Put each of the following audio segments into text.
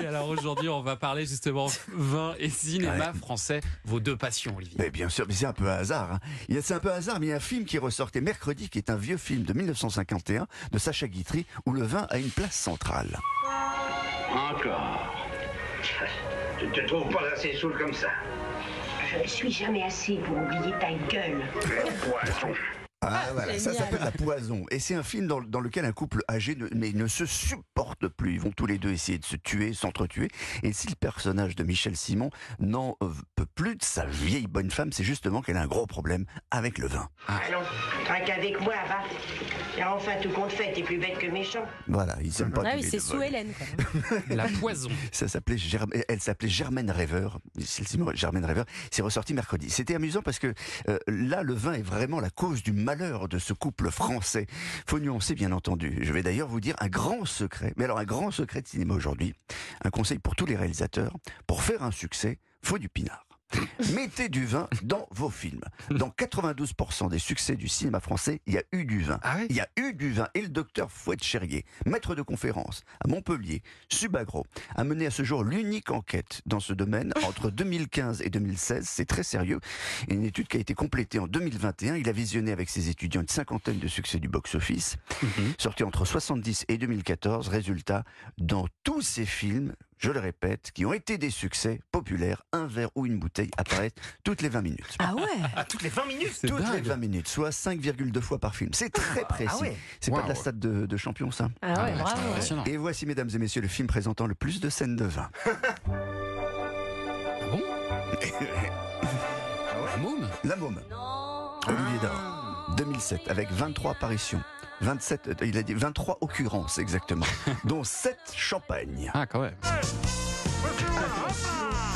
Et alors aujourd'hui, on va parler justement vin et cinéma Ouais. français, vos deux passions, Olivier. Mais bien sûr, mais c'est un peu un hasard. hein. Il y a- C'est un peu un hasard, mais il y a un film qui ressortait mercredi, qui est un vieux film de 1951 de Sacha Guitry, où le vin a une place centrale. Encore. Tu te trouves pas assez saoul comme ça Je ne suis jamais assez pour oublier ta gueule. Poisson. Ah, voilà, ça s'appelle La Poison. Et c'est un film dans, dans lequel un couple âgé ne, mais ne se supporte plus. Ils vont tous les deux essayer de se tuer, s'entretuer. Et si le personnage de Michel Simon n'en peut plus de sa vieille bonne femme, c'est justement qu'elle a un gros problème avec le vin. Allons, traque avec moi, va. Et enfin, tout compte fait, t'es plus bête que méchant. Voilà, ils s'aiment pas Ah oui, c'est sous Hélène. La poison. Ça s'appelait Germ- elle s'appelait Germaine Rêveur. Michel Simon, Germaine Rêveur. C'est ressorti mercredi. C'était amusant parce que euh, là, le vin est vraiment la cause du malheur de ce couple français. Faut nuancer, bien entendu. Je vais d'ailleurs vous dire un grand secret. Mais alors, un grand secret de cinéma aujourd'hui. Un conseil pour tous les réalisateurs. Pour faire un succès, faut du pinard. Mettez du vin dans vos films. Dans 92% des succès du cinéma français, il y a eu du vin. Ah oui Il y a eu du vin. Et le docteur Fouette Cherrier, maître de conférence à Montpellier, Subagro, a mené à ce jour l'unique enquête dans ce domaine entre 2015 et 2016. C'est très sérieux. Une étude qui a été complétée en 2021. Il a visionné avec ses étudiants une cinquantaine de succès du box-office, sortis entre 70 et 2014. Résultat, dans tous ces films, je le répète, qui ont été des succès populaires, un verre ou une bouteille apparaît toutes les 20 minutes. Ah ouais À toutes les 20 minutes C'est Toutes les dingue. 20 minutes, soit 5,2 fois par film. C'est très précis. ouais. C'est pas de la stade de, de champion, ça. Ah ouais, Ah bravo. impressionnant. Et voici, mesdames et messieurs, le film présentant le plus de scènes de vin. Ah bon? La môme La Môme. Olivier Dahan. 2007, avec 23 apparitions. 27, euh, il a dit 23 occurrences exactement, dont 7 champagnes. Ah, quand même.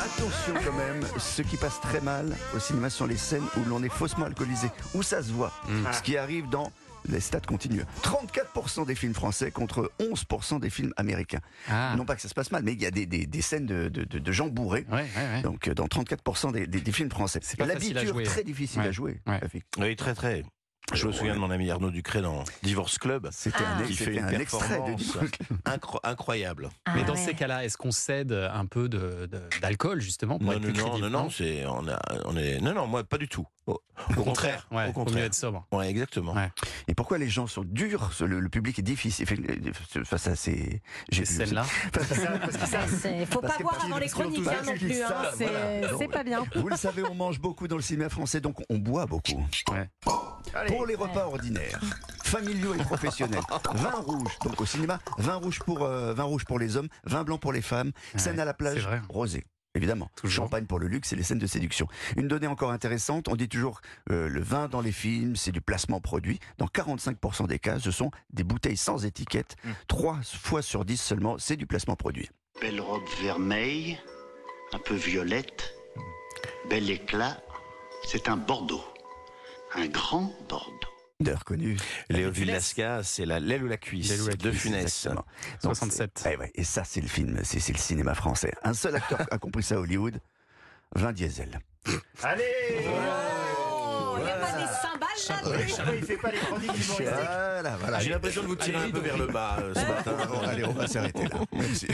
Attention quand même, ce qui passe très mal au cinéma sont les scènes où l'on est faussement alcoolisé, où ça se voit. Mm. Ce qui arrive dans les stats continuent. 34% des films français contre 11% des films américains. Ah, Non pas que ça se passe mal, mais il y a des, des- des scènes de, de- de- gens bourrés. ouais, ouais, ouais. Donc euh, dans 34% des, des- des films français. C'est pas facile à L'habitude jouer, très hein. difficile Ouais. à jouer. Oui, très très. Je me souviens de mon ami Arnaud Ducré dans Divorce Club, C'était Ah. un, qui fait une un extrait de performance incro- incroyable. Ah Mais dans ouais. ces cas-là, est-ce qu'on cède un peu de- de- d'alcool, justement, pour Non, être non, plus non, non, non, c'est on a, on est, non, non, moi pas du tout. Au, au contraire, Ouais, au faut mieux contraire. être sobre. Ouais, exactement. Ouais. Et pourquoi les gens sont durs? Le, le public est difficile. Face à ces j'ai Ces vu- scènes-là. face à ça, parce que ça- Ah, c'est- Faut pas parce avant les chroniques hein, non plus. hein, C'est voilà. c'est pas bien. Vous le savez, on mange beaucoup dans le cinéma français, donc on boit beaucoup. Ouais. Pour les repas ordinaires, familiaux et professionnels, vin rouge, donc au cinéma, vin rouge pour, euh, vin rouge pour les hommes, vin blanc pour les femmes, scène à la plage, rosé. Évidemment, Toujours. champagne pour le luxe et les scènes de séduction. Une donnée encore intéressante, on dit toujours euh, le vin dans les films, c'est du placement produit. Dans 45% des cas, ce sont des bouteilles sans étiquette. Trois fois sur 10 seulement, c'est du placement produit. Belle robe vermeille, un peu violette, bel éclat. C'est un Bordeaux. Un grand Bordeaux. De reconnu. Léo. Villasca, c'est la l'aile ou la cuisse L'aile ou la de cuisse, Funès. Exactement. Donc, 67. c'est- eh ouais, et ça, c'est le film, c'est le cinéma français. Un seul acteur a compris ça à Hollywood, Vin Diesel. Allez il n'y a pas des cymbales là Il fait pas les chroniques Voilà, voilà. J'ai l'impression de vous tirer un peu vers le bas euh, ce matin. Bon, allez, on va s'arrêter là. Merci.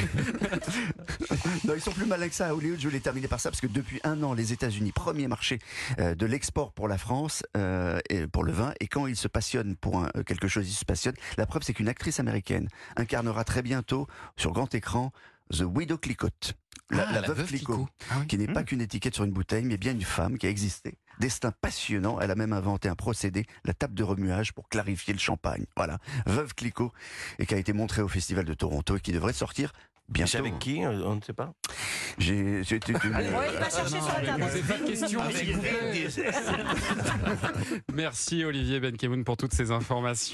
non, ils sont plus malins que ça à Hollywood. Je voulais terminer par ça parce que depuis un an, les États-Unis, premier marché euh, de l'export pour la France euh, et pour le vin. Et quand ils se passionnent pour un- quelque chose, ils se passionnent. La preuve, c'est qu'une actrice américaine incarnera très bientôt sur grand écran The Widow Clicquot. La, Ah, la veuve Clicquot, Ah oui. qui n'est pas qu'une étiquette sur une bouteille, mais bien une femme qui a existé. Destin passionnant, elle a même inventé un procédé, la table de remuage pour clarifier le champagne. Voilà, Veuve Clicquot, et qui a été montrée au Festival de Toronto et qui devrait sortir bientôt. C'est avec qui On ne sait pas. J'ai, j'ai été- Ouais, il va chercher sur internet. Pas de. Merci Olivier Benkemoun pour toutes ces informations.